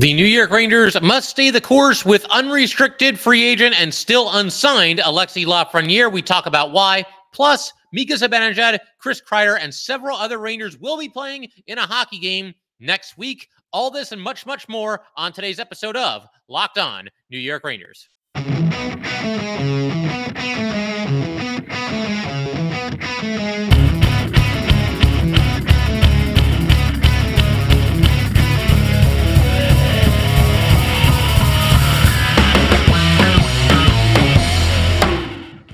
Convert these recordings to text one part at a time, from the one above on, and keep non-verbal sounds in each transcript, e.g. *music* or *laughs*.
The New York Rangers must stay the course with unrestricted free agent and still unsigned Alexi Lafreniere. We talk about why. Plus, Mika Zibanejad, Chris Kreider, and several other Rangers will be playing in a hockey game next week. All this and much, much more on today's episode of Locked On New York Rangers.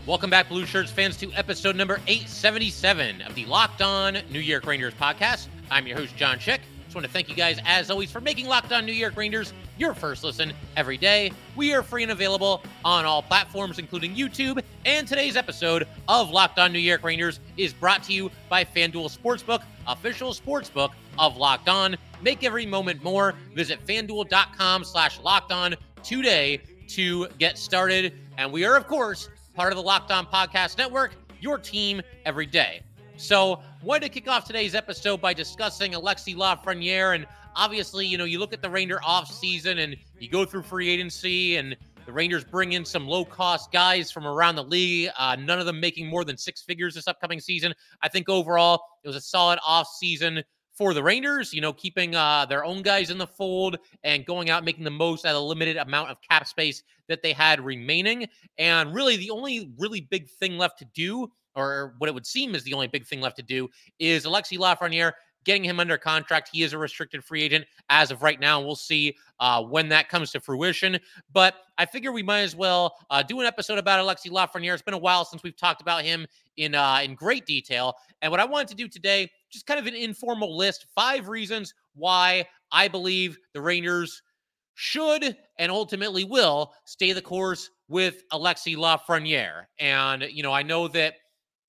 Welcome back, Blue Shirts fans, to episode number 877 of the Locked On New York Rangers podcast. I'm your host, John Chick. Just want to thank you guys, as always, for making Locked On New York Rangers your first listen every day. We are free and available on all platforms, including YouTube. And today's episode of Locked On New York Rangers is brought to you by FanDuel Sportsbook, official sportsbook of Locked On. Make every moment more. Visit fanduel.com slash locked on today to get started. And we are, of course, part of the Locked On Podcast Network, your team every day. So, wanted to kick off today's episode by discussing Alexi Lafreniere. And obviously, you know, you look at the Ranger off season and you go through free agency, and the Rangers bring in some low cost guys from around the league, uh, none of them making more than six figures this upcoming season. I think overall, it was a solid off season for the Rangers, you know, keeping uh, their own guys in the fold and going out making the most out of limited amount of cap space that they had remaining. And really, the only really big thing left to do, or what it would seem is the only big thing left to do, is Alexi Lafreniere getting him under contract. He is a restricted free agent as of right now. We'll see uh, when that comes to fruition. But I figure we might as well uh, do an episode about Alexi Lafreniere. It's been a while since we've talked about him in uh, in great detail. And what I wanted to do today, just kind of an informal list, five reasons why I believe the Rangers should and ultimately will stay the course with Alexi Lafreniere. And you know, I know that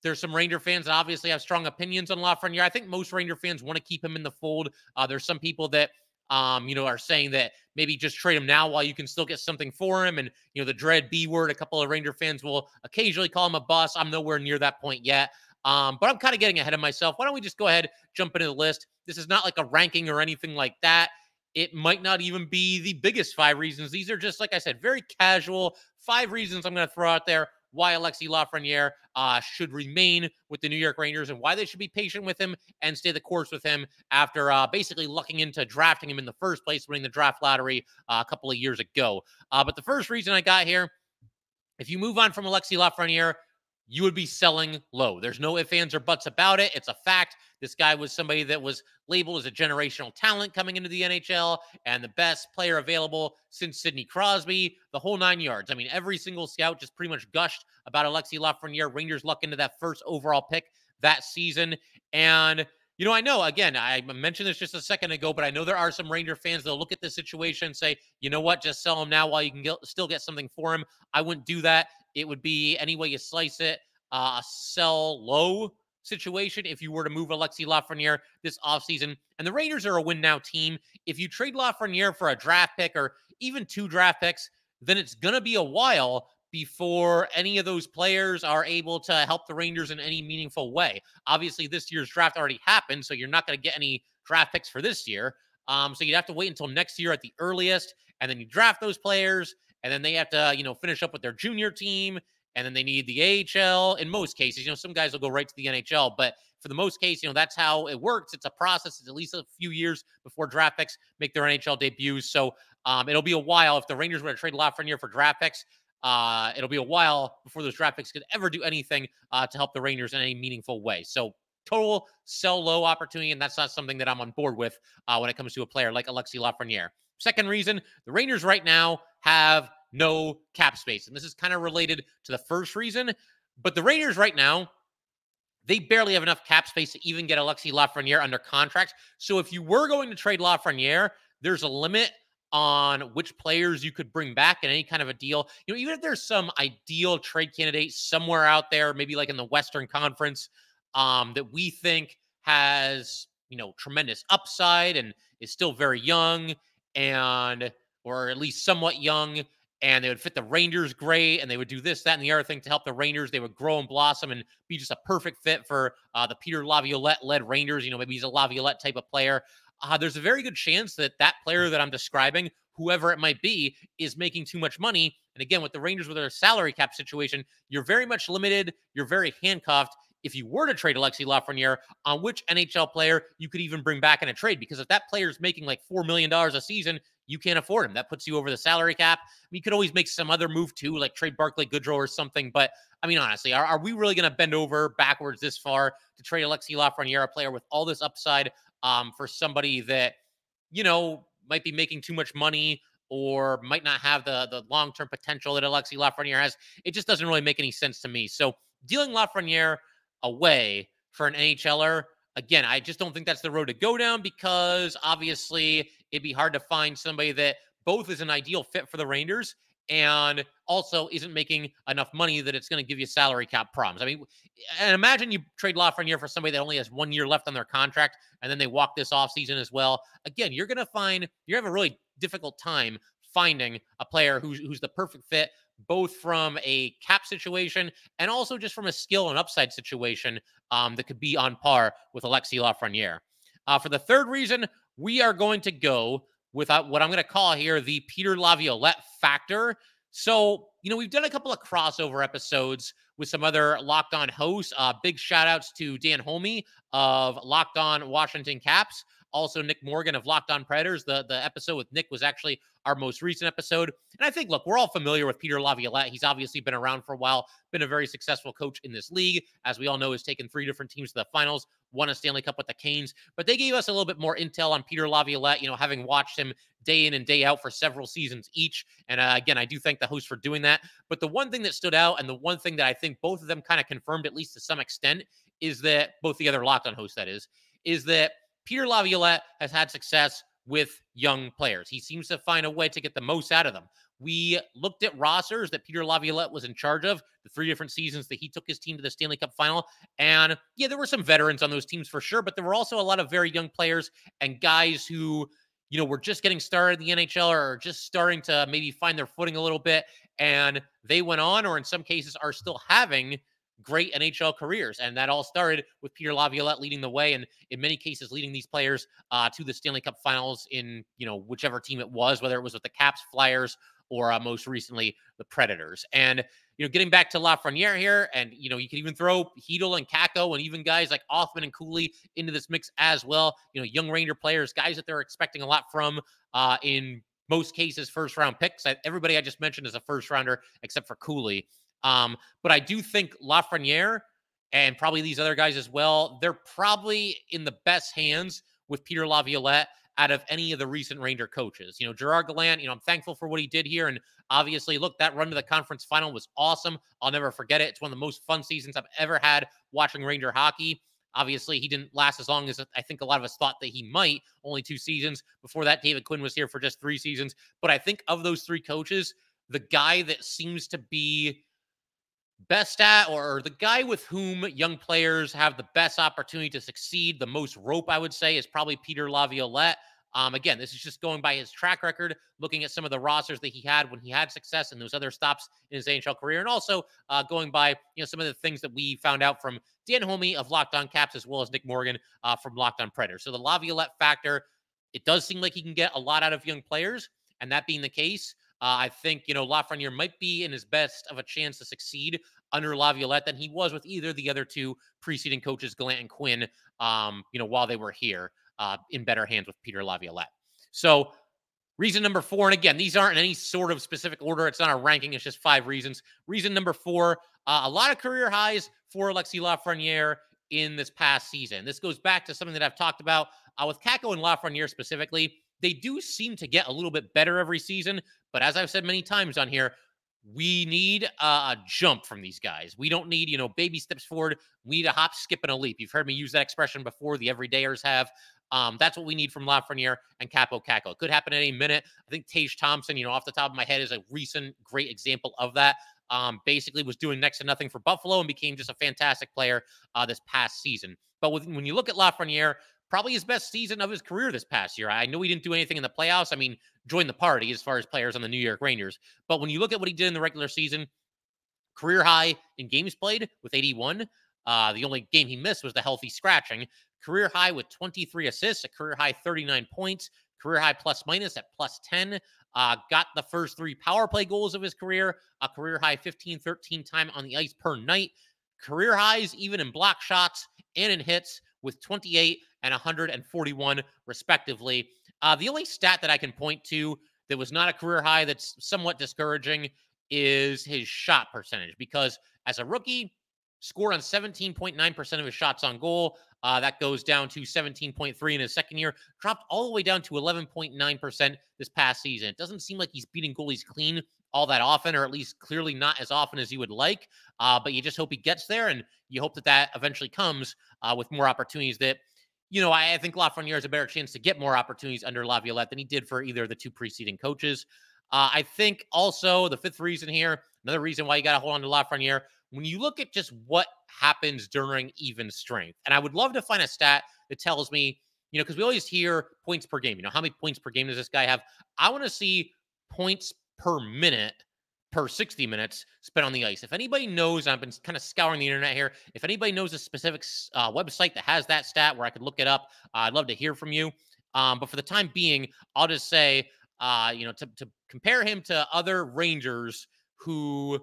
there's some Ranger fans that obviously have strong opinions on Lafreniere. I think most Ranger fans want to keep him in the fold. Uh, there's some people that um, you know, are saying that maybe just trade him now while you can still get something for him. And, you know, the dread B word, a couple of Ranger fans will occasionally call him a bust. I'm nowhere near that point yet. Um, but I'm kind of getting ahead of myself. Why don't we just go ahead, jump into the list? This is not like a ranking or anything like that. It might not even be the biggest five reasons. These are just, like I said, very casual five reasons I'm going to throw out there why Alexi Lafreniere uh, should remain with the New York Rangers and why they should be patient with him and stay the course with him after uh, basically lucking into drafting him in the first place, winning the draft lottery uh, a couple of years ago. Uh, but the first reason I got here, if you move on from Alexi Lafreniere, you would be selling low. There's no ifs, ands, or buts about it. It's a fact. This guy was somebody that was labeled as a generational talent coming into the NHL and the best player available since Sidney Crosby, the whole nine yards. I mean, every single scout just pretty much gushed about Alexi Lafreniere. Rangers luck into that first overall pick that season. And you know, I know, again, I mentioned this just a second ago, but I know there are some Ranger fans that'll look at this situation and say, you know what, just sell him now while you can get, still get something for him. I wouldn't do that. It would be any way you slice it, uh, a sell low situation if you were to move Alexi Lafreniere this offseason. And the Rangers are a win now team. If you trade Lafreniere for a draft pick or even two draft picks, then it's going to be a while before any of those players are able to help the Rangers in any meaningful way. Obviously, this year's draft already happened, so you're not going to get any draft picks for this year. Um, so you'd have to wait until next year at the earliest, and then you draft those players, and then they have to, you know, finish up with their junior team, and then they need the AHL. In most cases, you know, some guys will go right to the NHL, but for the most case, you know, that's how it works. It's a process. It's at least a few years before draft picks make their NHL debuts. So um, it'll be a while if the Rangers were to trade Lafreniere for draft picks. Uh, it'll be a while before those draft picks could ever do anything uh, to help the Rangers in any meaningful way. So total sell low opportunity, and that's not something that I'm on board with uh, when it comes to a player like Alexi Lafreniere. Second reason, the Rangers right now have no cap space, and this is kind of related to the first reason. But the Rangers right now, they barely have enough cap space to even get Alexi Lafreniere under contract. So if you were going to trade Lafreniere, there's a limit on which players you could bring back in any kind of a deal. You know, even if there's some ideal trade candidate somewhere out there, maybe like in the Western Conference, um, that we think has, you know, tremendous upside and is still very young and or at least somewhat young and they would fit the Rangers great, and they would do this, that, and the other thing to help the Rangers. They would grow and blossom and be just a perfect fit for uh, the Peter Laviolette led Rangers. You know, maybe he's a Laviolette type of player. uh, there's a very good chance that that player that I'm describing, whoever it might be, is making too much money. And again, with the Rangers with their salary cap situation, you're very much limited. You're very handcuffed if you were to trade Alexi Lafreniere, on which NHL player you could even bring back in a trade. Because if that player is making like $4 million a season, you can't afford him. That puts you over the salary cap. I mean, you could always make some other move too, like trade Barclay Goodrow or something. But I mean, honestly, are, are we really going to bend over backwards this far to trade Alexi Lafreniere, a player with all this upside, um, for somebody that, you know, might be making too much money or might not have the the long term potential that Alexi Lafreniere has? It just doesn't really make any sense to me. So dealing Lafreniere away for an NHLer. Again, I just don't think that's the road to go down because obviously it'd be hard to find somebody that both is an ideal fit for the Rangers and also isn't making enough money that it's going to give you salary cap problems. I mean, and imagine you trade Lafreniere for somebody that only has one year left on their contract and then they walk this offseason as well. Again, you're going to find you're have a really difficult time finding a player who's who's the perfect fit both from a cap situation and also just from a skill and upside situation um, that could be on par with Alexi Lafreniere. Uh, for the third reason, we are going to go with uh, what I'm going to call here the Peter Laviolette factor. So, you know, we've done a couple of crossover episodes with some other Locked On hosts. Uh, big shout outs to Dan Holme of Locked On Washington Caps. Also, Nick Morgan of Locked On Predators. The, the episode with Nick was actually our most recent episode. And I think, look, we're all familiar with Peter Laviolette. He's obviously been around for a while, been a very successful coach in this league. As we all know, has taken three different teams to the finals, won a Stanley Cup with the Canes. But they gave us a little bit more intel on Peter Laviolette, you know, having watched him day in and day out for several seasons each. And uh, again, I do thank the host for doing that. But the one thing that stood out, and the one thing that I think both of them kind of confirmed, at least to some extent, is that both the other locked on hosts, that is, is that Peter Laviolette has had success with young players. He seems to find a way to get the most out of them. We looked at rosters that Peter Laviolette was in charge of, the three different seasons that he took his team to the Stanley Cup final. And yeah, there were some veterans on those teams for sure, but there were also a lot of very young players and guys who, you know, were just getting started in the NHL or just starting to maybe find their footing a little bit. And they went on, or in some cases, are still having great NHL careers. And that all started with Peter Laviolette leading the way, and in many cases, leading these players uh, to the Stanley Cup Finals in you know whichever team it was, whether it was with the Caps, Flyers, or uh, most recently the Predators. And you know, getting back to Lafreniere here, and you know, you could even throw Chytil and Kakko, and even guys like Othmann and Cuylle into this mix as well. You know, young Ranger players, guys that they're expecting a lot from uh, in most cases, first round picks. Everybody I just mentioned is a first rounder except for Cuylle. Um, but I do think Lafreniere and probably these other guys as well, they're probably in the best hands with Peter Laviolette out of any of the recent Ranger coaches. You know, Gerard Gallant, you know, I'm thankful for what he did here. And obviously, look, that run to the conference final was awesome. I'll never forget it. It's one of the most fun seasons I've ever had watching Ranger hockey. Obviously, he didn't last as long as I think a lot of us thought that he might. Only two seasons. Before that, David Quinn was here for just three seasons. But I think of those three coaches, the guy that seems to be best at or the guy with whom young players have the best opportunity to succeed, the most rope, I would say, is probably Peter Laviolette. Um, again, this is just going by his track record, looking at some of the rosters that he had when he had success and those other stops in his NHL career, and also uh, going by you know some of the things that we found out from Dan Holme of Locked On Caps as well as Nick Morgan uh, from Locked On Predator. So the Laviolette factor, it does seem like he can get a lot out of young players, and that being the case, uh, I think, you know, Lafreniere might be in his best of a chance to succeed under Laviolette than he was with either the other two preceding coaches, Gallant and Quinn, um, you know, while they were here uh, in better hands with Peter Laviolette. So, reason number four, and again, these aren't in any sort of specific order. It's not a ranking, it's just five reasons. Reason number four, uh, a lot of career highs for Alexi Lafreniere in this past season. This goes back to something that I've talked about uh, with Kakko and Lafreniere specifically. They do seem to get a little bit better every season, but as I've said many times on here, we need a jump from these guys. We don't need, you know, baby steps forward. We need a hop, skip, and a leap. You've heard me use that expression before. The everydayers have. Um, that's what we need from Lafreniere and Kaapo Kakko. It could happen at any minute. I think Tage Thompson, you know, off the top of my head, is a recent great example of that. Um, basically was doing next to nothing for Buffalo and became just a fantastic player uh, this past season. But with, when you look at Lafreniere, probably his best season of his career this past year. I know he didn't do anything in the playoffs. I mean, join the party as far as players on the New York Rangers. But when you look at what he did in the regular season, career high in games played with 81. Uh, the only game he missed was the healthy scratching. career high with 23 assists, a career high 39 points, career high plus minus at plus 10. Uh, got the first three power play goals of his career, a career high 15 13 time on the ice per night, career highs even in block shots and in hits with 28 and 141 respectively. Uh, the only stat that I can point to that was not a career high that's somewhat discouraging is his shot percentage because as a rookie, scored on 17.9% of his shots on goal. Uh, that goes down to 17.3 in his second year, dropped all the way down to 11.9% this past season. It doesn't seem like he's beating goalies clean all that often, or at least clearly not as often as you would like. Uh, but you just hope he gets there, and you hope that that eventually comes uh, with more opportunities that you know, I, I think Lafreniere has a better chance to get more opportunities under Laviolette than he did for either of the two preceding coaches. Uh, I think also the fifth reason here, another reason why you got to hold on to Lafreniere, when you look at just what happens during even strength, and I would love to find a stat that tells me, you know, because we always hear points per game. You know, how many points per game does this guy have? I want to see points per minute per 60 minutes spent on the ice. If anybody knows, I've been kind of scouring the internet here. If anybody knows a specific uh, website that has that stat where I could look it up, uh, I'd love to hear from you. Um, but for the time being, I'll just say, uh, you know, to, to compare him to other Rangers who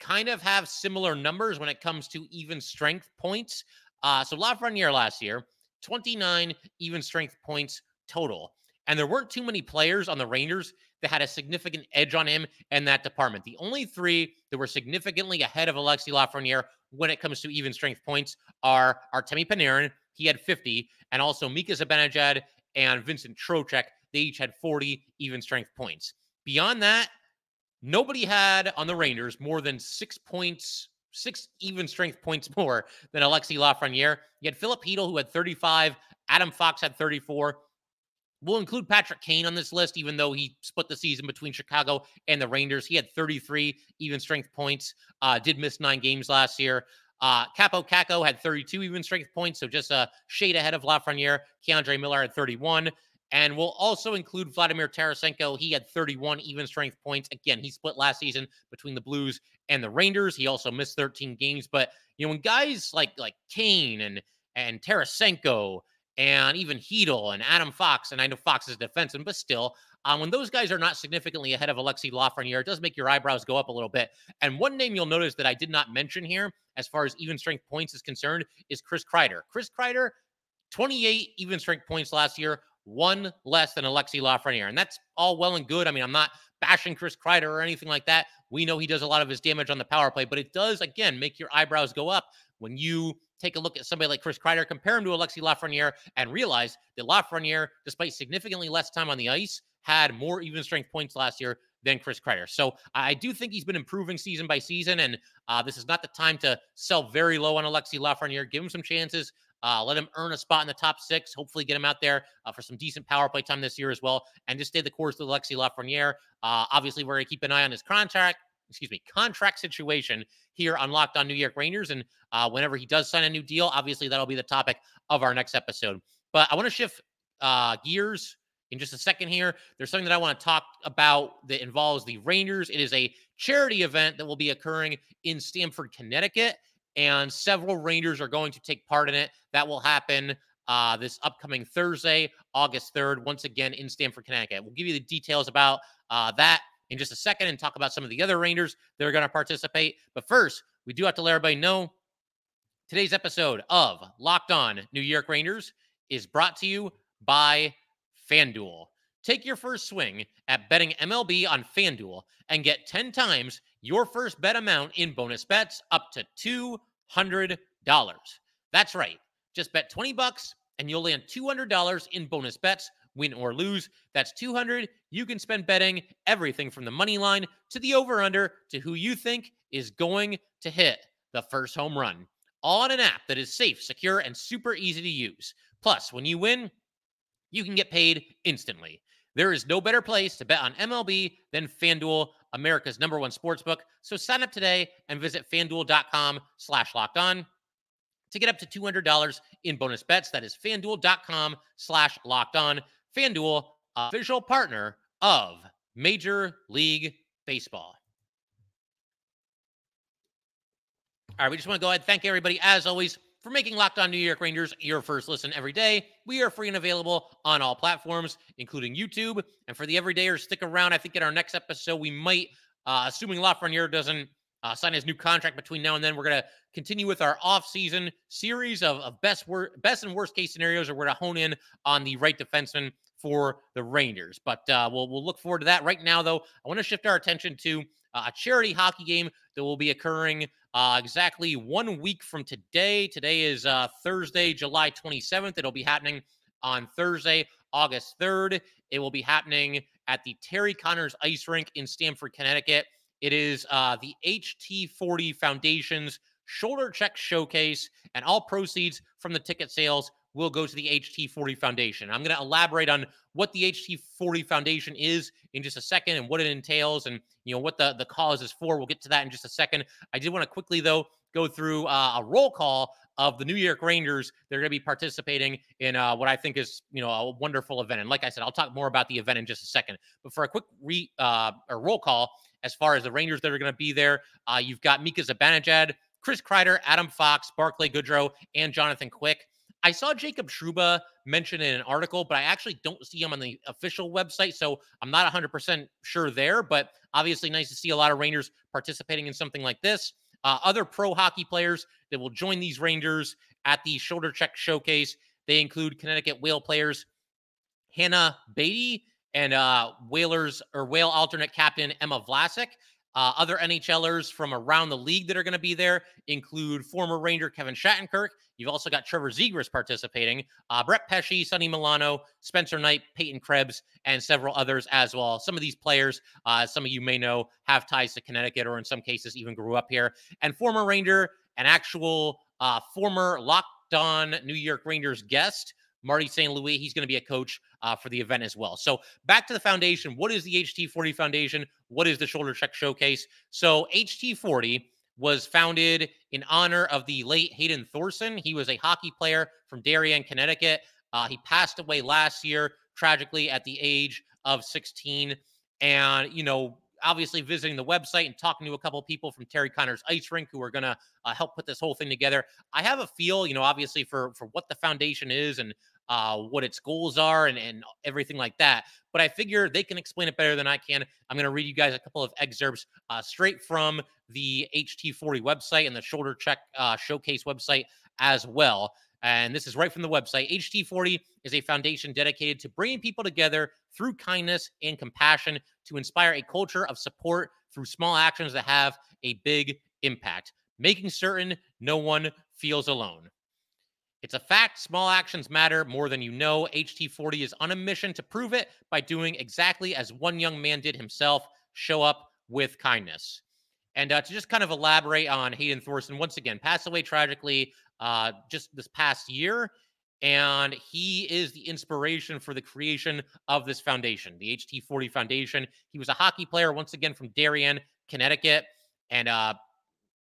kind of have similar numbers when it comes to even strength points. Uh, so Lafreniere last year, 29 even strength points total. And there weren't too many players on the Rangers that had a significant edge on him in that department. The only three that were significantly ahead of Alexi Lafreniere when it comes to even strength points are Artemi Panarin. He had 50, and also Mika Zibanejad and Vincent Trocheck. They each had 40 even strength points. Beyond that, nobody had on the Rangers more than six points, six even strength points *laughs* more than Alexi Lafreniere. You had Filip Chytil, who had 35. Adam Fox had 34. We'll include Patrick Kane on this list, even though he split the season between Chicago and the Rangers. He had 33 even strength points, uh, did miss nine games last year. Uh, Kaapo Kakko had 32 even strength points, so just a shade ahead of Lafreniere. K'Andre Miller had 31. And we'll also include Vladimir Tarasenko. He had 31 even strength points. Again, he split last season between the Blues and the Rangers. He also missed 13 games. But you know, when guys like like Kane and and Tarasenko and even Chytil and Adam Fox, and I know Fox is defenseman, but still, um, when those guys are not significantly ahead of Alexi Lafreniere, it does make your eyebrows go up a little bit. And one name you'll notice that I did not mention here, as far as even strength points is concerned, is Chris Kreider. Chris Kreider, 28 even strength points last year, one less than Alexi Lafreniere. And that's all well and good. I mean, I'm not bashing Chris Kreider or anything like that. We know he does a lot of his damage on the power play, but it does, again, make your eyebrows go up when you take a look at somebody like Chris Kreider, compare him to Alexi Lafreniere, and realize that Lafreniere, despite significantly less time on the ice, had more even strength points last year than Chris Kreider. So I do think he's been improving season by season, and uh, this is not the time to sell very low on Alexi Lafreniere. Give him some chances. Uh, let him earn a spot in the top six. Hopefully, get him out there uh, for some decent power play time this year as well, and just stay the course with Alexi Lafreniere. Uh, obviously, we're going to keep an eye on his contract. Excuse me, contract situation here on Locked On New York Rangers, and uh, whenever he does sign a new deal, obviously that'll be the topic of our next episode. But I want to shift uh, gears in just a second here. There's something that I want to talk about that involves the Rangers. It is a charity event that will be occurring in Stamford, Connecticut and several Rangers are going to take part in it. That will happen uh, this upcoming Thursday, August 3rd, once again in Stamford, Connecticut. We'll give you the details about uh, that in just a second and talk about some of the other Rangers that are going to participate. But first, we do have to let everybody know today's episode of Locked On New York Rangers is brought to you by FanDuel. Take your first swing at betting MLB on FanDuel and get 10 times your first bet amount in bonus bets up to $200. That's right. Just bet 20 bucks and you'll land $200 in bonus bets, win or lose. That's 200 you can spend betting everything from the money line to the over under to who you think is going to hit the first home run. All on an app that is safe, secure, and super easy to use. Plus, when you win, you can get paid instantly. There is no better place to bet on MLB than FanDuel, America's number one sportsbook. So sign up today and visit fanduel.com slash locked on to get up to $200 in bonus bets. That is fanduel.com slash locked on. FanDuel, official partner of Major League Baseball. All right, we just want to go ahead and thank everybody, as always, for making Locked On New York Rangers your first listen every day. We are free and available on all platforms, including YouTube. And for the everydayers, stick around. I think in our next episode, we might, uh, assuming Lafreniere doesn't uh, sign his new contract between now and then, we're going to continue with our off-season series of, of best, wor- best and worst case scenarios, or we're going to hone in on the right defenseman for the Rangers. But uh, we'll, we'll look forward to that. Right now, though, I want to shift our attention to a charity hockey game that will be occurring uh, exactly one week from today. Today is uh, Thursday, July 27th. It'll be happening on Thursday, August 3rd. It will be happening at the Terry Conners Ice Rink in Stamford, Connecticut. It is uh, the HT40 Foundation's Shoulder Check Showcase, and all proceeds from the ticket sales will go to the HT40 Foundation. I'm going to elaborate on what the HT40 Foundation is in just a second and what it entails and you know what the the cause is for. We'll get to that in just a second. I did want to quickly though go through uh, a roll call of the New York Rangers. They're going to be participating in uh, what I think is, you know, a wonderful event. And like I said, I'll talk more about the event in just a second. But for a quick re uh, or roll call, as far as the Rangers that are going to be there, uh, you've got Mika Zibanejad, Chris Kreider, Adam Fox, Barclay Goodrow, and Jonathan Quick. I saw Jacob Trouba mentioned in an article, but I actually don't see him on the official website. So I'm not 100% sure there, but obviously nice to see a lot of Rangers participating in something like this. Uh, other pro hockey players that will join these Rangers at the shoulder check showcase, they include Connecticut Whale players Hannah Beatty and uh, Whalers or Whale alternate captain Emma Vlasic. Uh, other NHLers from around the league that are going to be there include former Ranger Kevin Shattenkirk. You've also got Trevor Zegras participating, uh, Brett Pesce, Sonny Milano, Spencer Knight, Peyton Krebs, and several others as well. Some of these players, uh, some of you may know, have ties to Connecticut or in some cases even grew up here. And former Ranger, an actual uh, former Locked On New York Rangers guest, Marty St. Louis. He's going to be a coach uh, for the event as well. So back to the foundation. What is the HT40 Foundation? What is the Shoulder Check Showcase? So HT40 was founded in honor of the late Hayden Thorson. He was a hockey player from Darien, Connecticut. Uh, he passed away last year, tragically, at the age of 16. And, you know, obviously visiting the website and talking to a couple people from Terry Conners Ice Rink who are going to uh, help put this whole thing together. I have a feel, you know, obviously for for what the foundation is and uh, what its goals are and, and everything like that. But I figure they can explain it better than I can. I'm going to read you guys a couple of excerpts uh, straight from the HT40 website and the Shoulder Check uh, Showcase website as well. And this is right from the website. HT40 is a foundation dedicated to bringing people together through kindness and compassion to inspire a culture of support through small actions that have a big impact, making certain no one feels alone. It's a fact. Small actions matter more than you know. HT40 is on a mission to prove it by doing exactly as one young man did himself show up with kindness. And uh, to just kind of elaborate on Hayden Thorson, once again, passed away tragically uh, just this past year. And he is the inspiration for the creation of this foundation, the HT40 Foundation. He was a hockey player, once again, from Darien, Connecticut. And uh,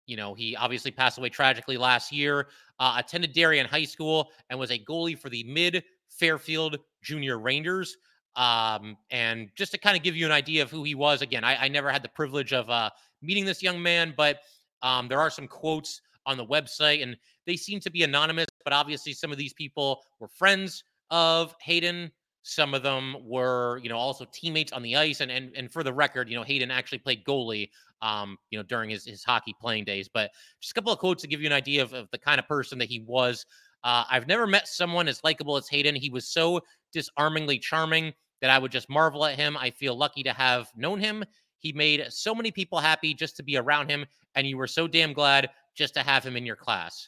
you know, he obviously passed away tragically last year. Uh, attended Darien High School and was a goalie for the mid Fairfield Junior Rangers. Um, and just to kind of give you an idea of who he was, again, I, I never had the privilege of uh, meeting this young man, but um, there are some quotes on the website, and they seem to be anonymous. But obviously, some of these people were friends of Hayden. Some of them were, you know, also teammates on the ice. And and and for the record, you know, Hayden actually played goalie um, you know, during his, his hockey playing days. But just a couple of quotes to give you an idea of, of the kind of person that he was. Uh, I've never met someone as likable as Hayden. He was so disarmingly charming that I would just marvel at him. I feel lucky to have known him. He made so many people happy just to be around him, and you were so damn glad just to have him in your class.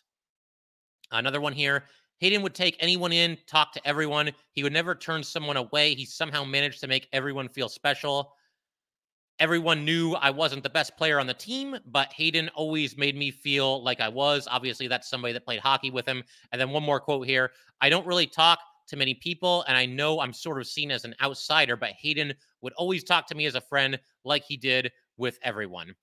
Another one here. Hayden would take anyone in, talk to everyone. He would never turn someone away. He somehow managed to make everyone feel special. Everyone knew I wasn't the best player on the team, but Hayden always made me feel like I was. Obviously, that's somebody that played hockey with him. And then one more quote here I don't really talk to many people, and I know I'm sort of seen as an outsider, but Hayden would always talk to me as a friend like he did with everyone.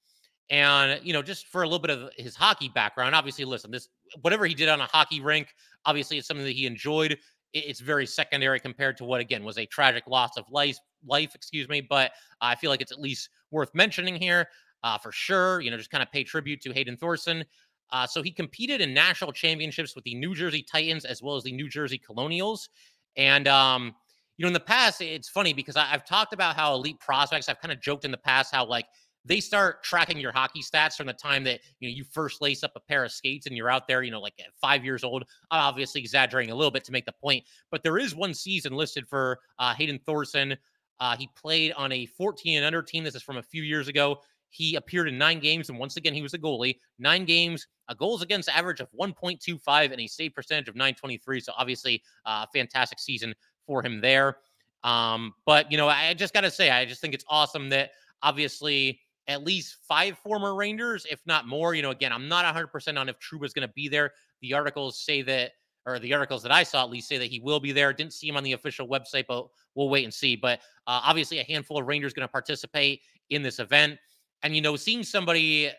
And, you know, just for a little bit of his hockey background, obviously, listen, this, whatever he did on a hockey rink, obviously, it's something that he enjoyed. It's very secondary compared to what, again, was a tragic loss of life life, excuse me. But I feel like it's at least worth mentioning here uh, for sure. You know, just kind of pay tribute to Hayden Thorson. Uh, so he competed in national championships with the New Jersey Titans as well as the New Jersey Colonials. And, um, you know, in the past, it's funny because I, have talked about how elite prospects, I've kind of joked in the past how, like, they start tracking your hockey stats from the time that you know you first lace up a pair of skates and you're out there, you know, like at five years old. I'm obviously exaggerating a little bit to make the point, but there is one season listed for uh, Hayden Thorson. Uh, he played on a 14 and under team. This is from a few years ago. He appeared in nine games, and once again, he was a goalie. Nine games, a goals against average of 1.25, and a save percentage of 923. So obviously, a uh, fantastic season for him there. Um, but you know, I just got to say, I just think it's awesome that obviously at least five former Rangers, if not more. You know, again, I'm not 100% on if Trouba's going to be there. The articles say that, or the articles that I saw at least say that he will be there. Didn't see him on the official website, but we'll wait and see. But uh, obviously, a handful of Rangers going to participate in this event. And, you know, seeing somebody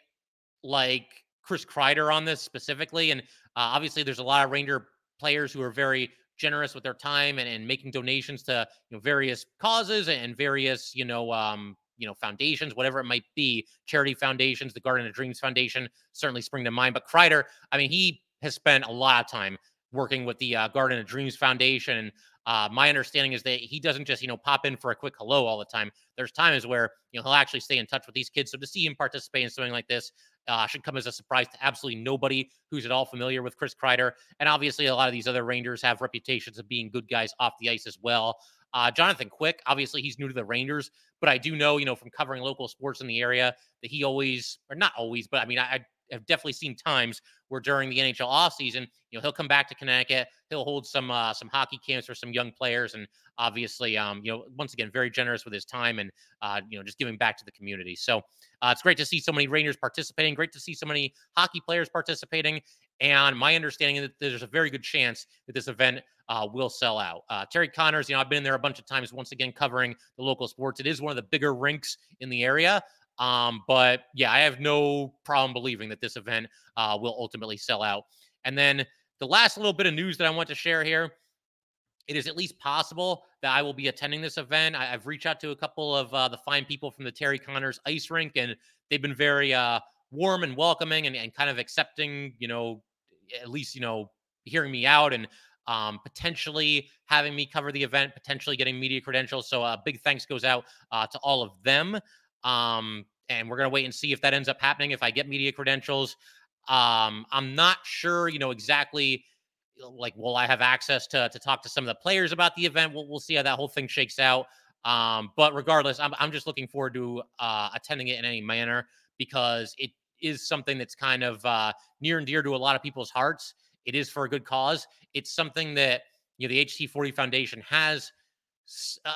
like Chris Kreider on this specifically, and uh, obviously there's a lot of Ranger players who are very generous with their time and, and making donations to you know various causes and various you know um you know foundations whatever it might be charity foundations the garden of dreams foundation certainly spring to mind but kreider i mean he has spent a lot of time working with the uh, garden of dreams foundation uh, my understanding is that he doesn't just you know pop in for a quick hello all the time. There's times where you know he'll actually stay in touch with these kids. So to see him participate in something like this uh, should come as a surprise to absolutely nobody who's at all familiar with Chris Kreider. And obviously, a lot of these other Rangers have reputations of being good guys off the ice as well. Uh, Jonathan Quick, obviously, he's new to the Rangers, but I do know, you know, from covering local sports in the area that he always, or not always, but I mean, I, have definitely seen times where during the NHL offseason, you know, he'll come back to Connecticut, he'll hold some uh, some hockey camps for some young players, and obviously, um, you know, once again, very generous with his time and uh, you know, just giving back to the community. So uh, it's great to see so many Rangers participating. Great to see so many hockey players participating. And my understanding is that there's a very good chance that this event uh, will sell out. Uh, Terry Conners, you know, I've been there a bunch of times. Once again, covering the local sports. It is one of the bigger rinks in the area. Um, but yeah, I have no problem believing that this event uh, will ultimately sell out. And then the last little bit of news that I want to share here it is at least possible that I will be attending this event. I, have reached out to a couple of uh, the fine people from the Terry Conners ice rink, and they've been very uh, warm and welcoming and, and kind of accepting, you know, at least, you know, hearing me out and um, potentially having me cover the event, potentially getting media credentials. So a uh, big thanks goes out uh, to all of them. Um, and we're going to wait and see if that ends up happening. If I get media credentials, um, I'm not sure, you know, exactly like will I have access to to talk to some of the players about the event? We'll, we'll see how that whole thing shakes out. Um, but regardless, I'm I'm just looking forward to uh, attending it in any manner because it is something that's kind of uh, near and dear to a lot of people's hearts. It is for a good cause. It's something that you know the HT40 Foundation has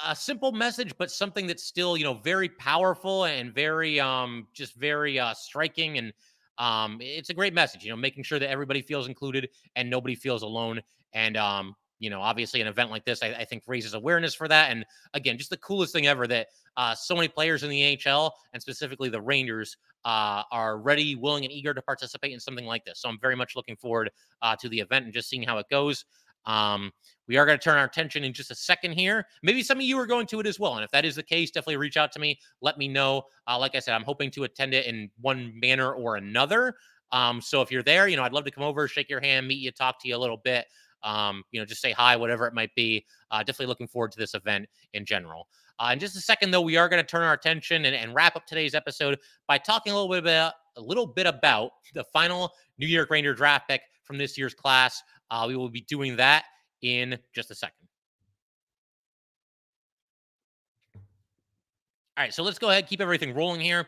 a simple message, but something that's still, you know, very powerful and very, um, just very uh, striking. And um, it's a great message, you know, making sure that everybody feels included and nobody feels alone. And, um, you know, obviously an event like this, I, I, think raises awareness for that. And again, just the coolest thing ever that uh, so many players in the AHL and specifically the Rangers uh, are ready, willing, and eager to participate in something like this. So I'm very much looking forward uh, to the event and just seeing how it goes. Um, we are going to turn our attention in just a second here. Maybe some of you are going to it as well. And if that is the case, definitely reach out to me. Let me know. Uh, like I said, I'm hoping to attend it in one manner or another. Um, so if you're there, you know, I'd love to come over, shake your hand, meet you, talk to you a little bit. Um, you know, just say hi, whatever it might be. Uh, definitely looking forward to this event in general. Uh, in just a second, though, we are going to turn our attention and, and, wrap up today's episode by talking a little bit about a little bit about the final New York Ranger draft pick from this year's class. Uh, we will be doing that in just a second. All right, so let's go ahead keep everything rolling here.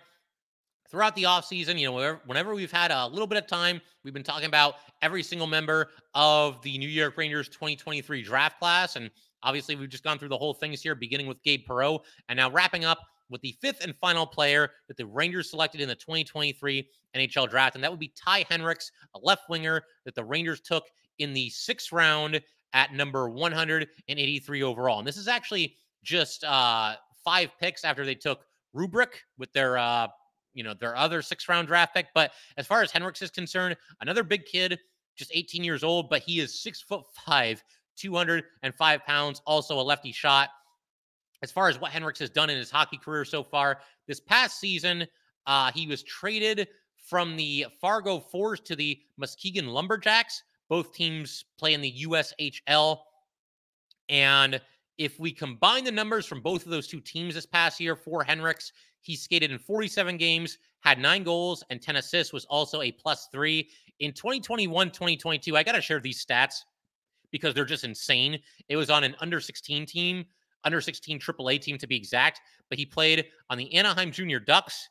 Throughout the offseason, you know, whenever, whenever we've had a little bit of time, we've been talking about every single member of the New York Rangers 2023 draft class. And obviously, we've just gone through the whole things here, beginning with Gabe Perreault, and now wrapping up with the fifth and final player that the Rangers selected in the 2023 NHL draft. And that would be Ty Henricks, a left winger that the Rangers took in the sixth round at number 183 overall. And this is actually just uh, five picks after they took Roobroeck with their uh, you know their other six round draft pick. But as far as Henricks is concerned, another big kid, just 18 years old, but he is six foot *laughs* five, 205 pounds, also a lefty shot. As far as what Henricks has done in his hockey career so far, this past season, uh, he was traded from the Fargo Force to the Muskegon Lumberjacks. Both teams play in the USHL. And if we combine the numbers from both of those two teams this past year for Henricks, he skated in 47 games, had nine goals and 10 assists, was also a plus three. In 2021, 2022, I got to share these stats because they're just insane. It was on an under 16 team, under 16 AAA team to be exact, but he played on the Anaheim Junior Ducks,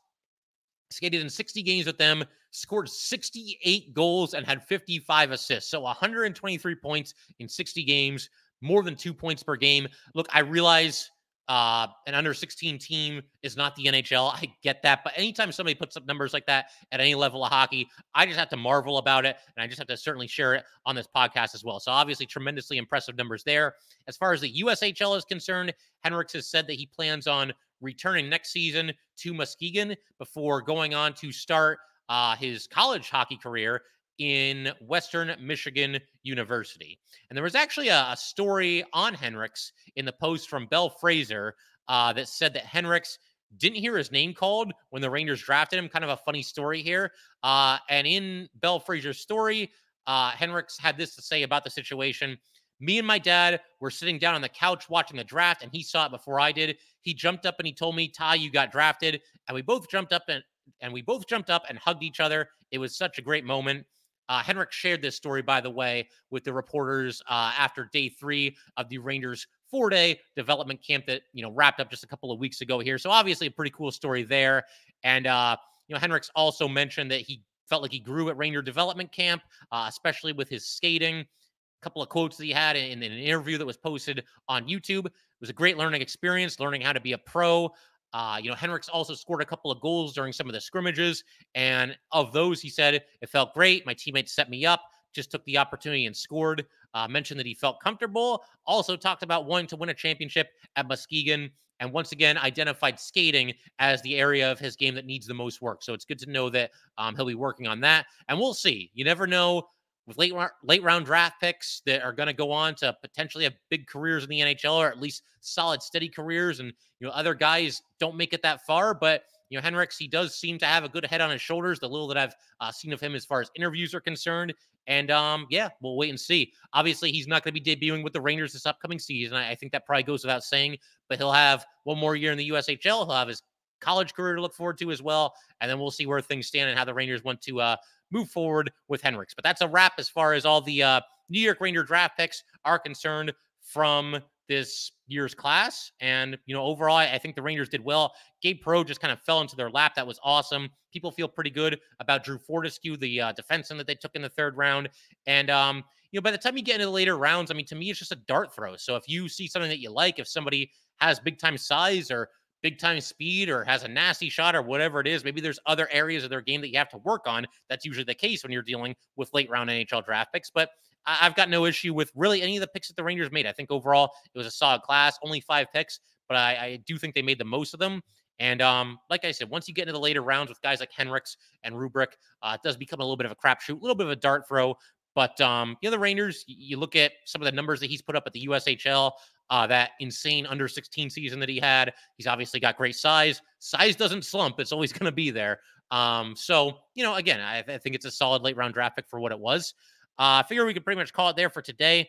skated in 60 games with them, scored 68 goals, and had 55 assists. So 123 points in 60 games, more than two points per game. Look, I realize uh, an under 16 team is not the NHL. I get that. But anytime somebody puts up numbers like that at any level of hockey, I just have to marvel about it. And I just have to certainly share it on this podcast as well. So obviously, tremendously impressive numbers there. As far as the USHL is concerned, Henricks has said that he plans on returning next season to Muskegon before going on to start uh, his college hockey career in Western Michigan University. And there was actually a, a story on Henricks in the post from Bell Fraser uh, that said that Henricks didn't hear his name called when the Rangers drafted him. Kind of a funny story here. Uh, and in Bell Fraser's story, uh, Henricks had this to say about the situation. Me and my dad were sitting down on the couch watching the draft, and he saw it before I did. He jumped up and he told me, "Ty, you got drafted," and we both jumped up and and we both jumped up and hugged each other. It was such a great moment. Uh, Henrik shared this story, by the way, with the reporters uh, after day three of the Rangers four day development camp that, you know, wrapped up just a couple of weeks ago here. So obviously a pretty cool story there. And, uh, you know, Henricks also mentioned that he felt like he grew at Ranger development camp, uh, especially with his skating. A couple of quotes that he had in, in, an interview that was posted on YouTube. It was a great learning experience, learning how to be a pro. Uh, you know, Henricks also scored a couple of goals during some of the scrimmages. And of those, he said, it felt great. My teammates set me up, just took the opportunity and scored. Uh, mentioned that he felt comfortable. Also talked about wanting to win a championship at Muskegon. And once again, identified skating as the area of his game that needs the most work. So it's good to know that um, he'll be working on that. And we'll see. You never know with late late round draft picks that are going to go on to potentially have big careers in the NHL or at least solid steady careers and you know other guys don't make it that far but you know Henricks he does seem to have a good head on his shoulders the little that I've uh, seen of him as far as interviews are concerned and um yeah we'll wait and see. Obviously he's not going to be debuting with the Rangers this upcoming season I, I think that probably goes without saying but he'll have one more year in the USHL he'll have his college career to look forward to as well and then we'll see where things stand and how the Rangers want to uh move forward with Henricks. But that's a wrap as far as all the uh, New York Ranger draft picks are concerned from this year's class. And, you know, overall, I think the Rangers did well. Gabe Perreault just kind of fell into their lap. That was awesome. People feel pretty good about Drew Fortescue, the uh, defenseman that they took in the third round. And, um, you know, by the time you get into the later rounds, I mean, to me, it's just a dart throw. So if you see something that you like, if somebody has big time size or big time speed or has a nasty shot or whatever it is. Maybe there's other areas of their game that you have to work on. That's usually the case when you're dealing with late round NHL draft picks. But I've got no issue with really any of the picks that the Rangers made. I think overall it was a solid class, only five picks, but I, I do think they made the most of them. And um, like I said, once you get into the later rounds with guys like Henricks and Roobroeck, uh, it does become a little bit of a crapshoot, a little bit of a dart throw. But um, you know, the Rangers, you look at some of the numbers that he's put up at the USHL uh, that insane under 16 season that he had. He's obviously got great size. Size doesn't slump, it's always *laughs* going to be there. Um, so, you know, again, I, I, think it's a solid late round draft pick for what it was. Uh, I figure we could pretty much call it there for today.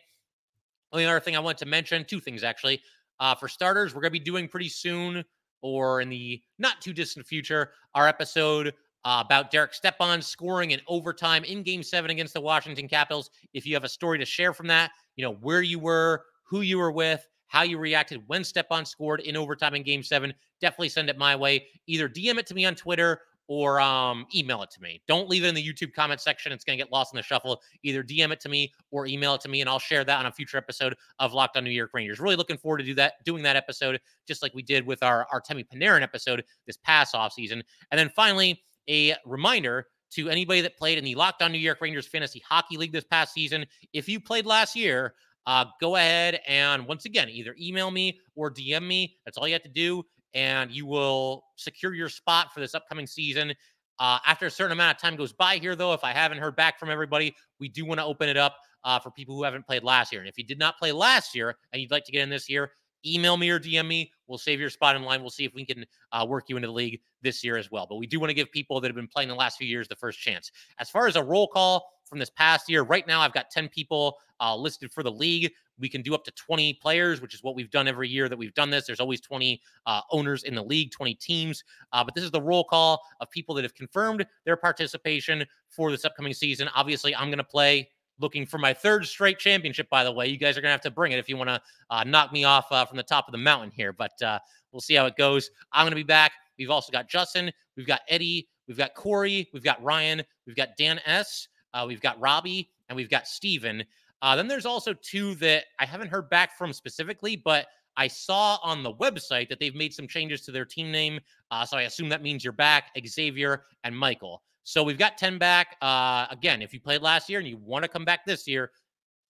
Only other thing I want to mention, two things actually. Uh, for starters, we're going to be doing pretty soon or in the not too distant future our episode uh, about Derek Stepan scoring in overtime in game seven against the Washington Capitals. If you have a story to share from that, you know, where you were, who you were with, how you reacted when Stepan scored in overtime in game seven, definitely send it my way. Either DM it to me on Twitter or um, email it to me. Don't leave it in the YouTube comment section. It's going to get lost in the shuffle. Either DM it to me or email it to me, and I'll share that on a future episode of Locked on New York Rangers. Really looking forward to do that, doing that episode, just like we did with our Artemi Panarin episode this past offseason. And then finally, a reminder to anybody that played in the Locked on New York Rangers Fantasy Hockey League this past season. If you played last year, uh, go ahead and once again, either email me or DM me. That's all you have to do. And you will secure your spot for this upcoming season. Uh, after a certain amount of time goes by here, though, if I haven't heard back from everybody, we do want to open it up uh, for people who haven't played last year. And if you did not play last year and you'd like to get in this year, email me or DM me. We'll save your spot in line. We'll see if we can uh, work you into the league this year as well. But we do want to give people that have been playing the last few years the first chance. As far as a roll call from this past year, right now I've got 10 people uh, listed for the league. We can do up to 20 players, which is what we've done every year that we've done this. There's always 20 uh, owners in the league, 20 teams. Uh, but this is the roll call of people that have confirmed their participation for this upcoming season. Obviously, I'm going to play looking for my third straight championship, by the way. You guys are going to have to bring it if you want to uh, knock me off uh, from the top of the mountain here, but uh, we'll see how it goes. I'm going to be back. We've also got Justin, we've got Eddie, we've got Corey, we've got Ryan, we've got Dan S, uh, we've got Robbie, and we've got Steven. Uh, then there's also two that I haven't heard back from specifically, but I saw on the website that they've made some changes to their team name. Uh, so I assume that means you're back, Xavier and Michael. So we've got 10 back. Uh, again, if you played last year and you want to come back this year,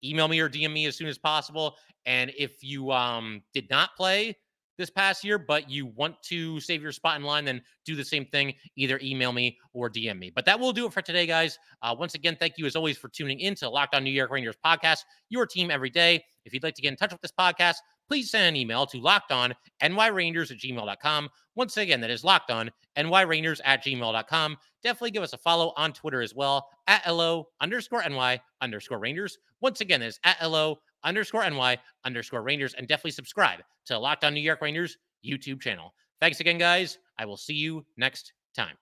email me or DM me as soon as possible. And if you um, did not play this past year, but you want to save your spot in line, then do the same thing. Either email me or DM me. But that will do it for today, guys. Uh, once again, thank you as always for tuning in to Locked On New York Rangers podcast, your team every day. If you'd like to get in touch with this podcast, please send an email to lockedon nyrangers at gmail.com. Once again, that is locked on nyrangers at gmail.com. Definitely give us a follow on Twitter as well at LO underscore NY underscore Rangers. Once again, that is at LO underscore NY underscore Rangers. And definitely subscribe to Locked On New York Rangers YouTube channel. Thanks again, guys. I will see you next time.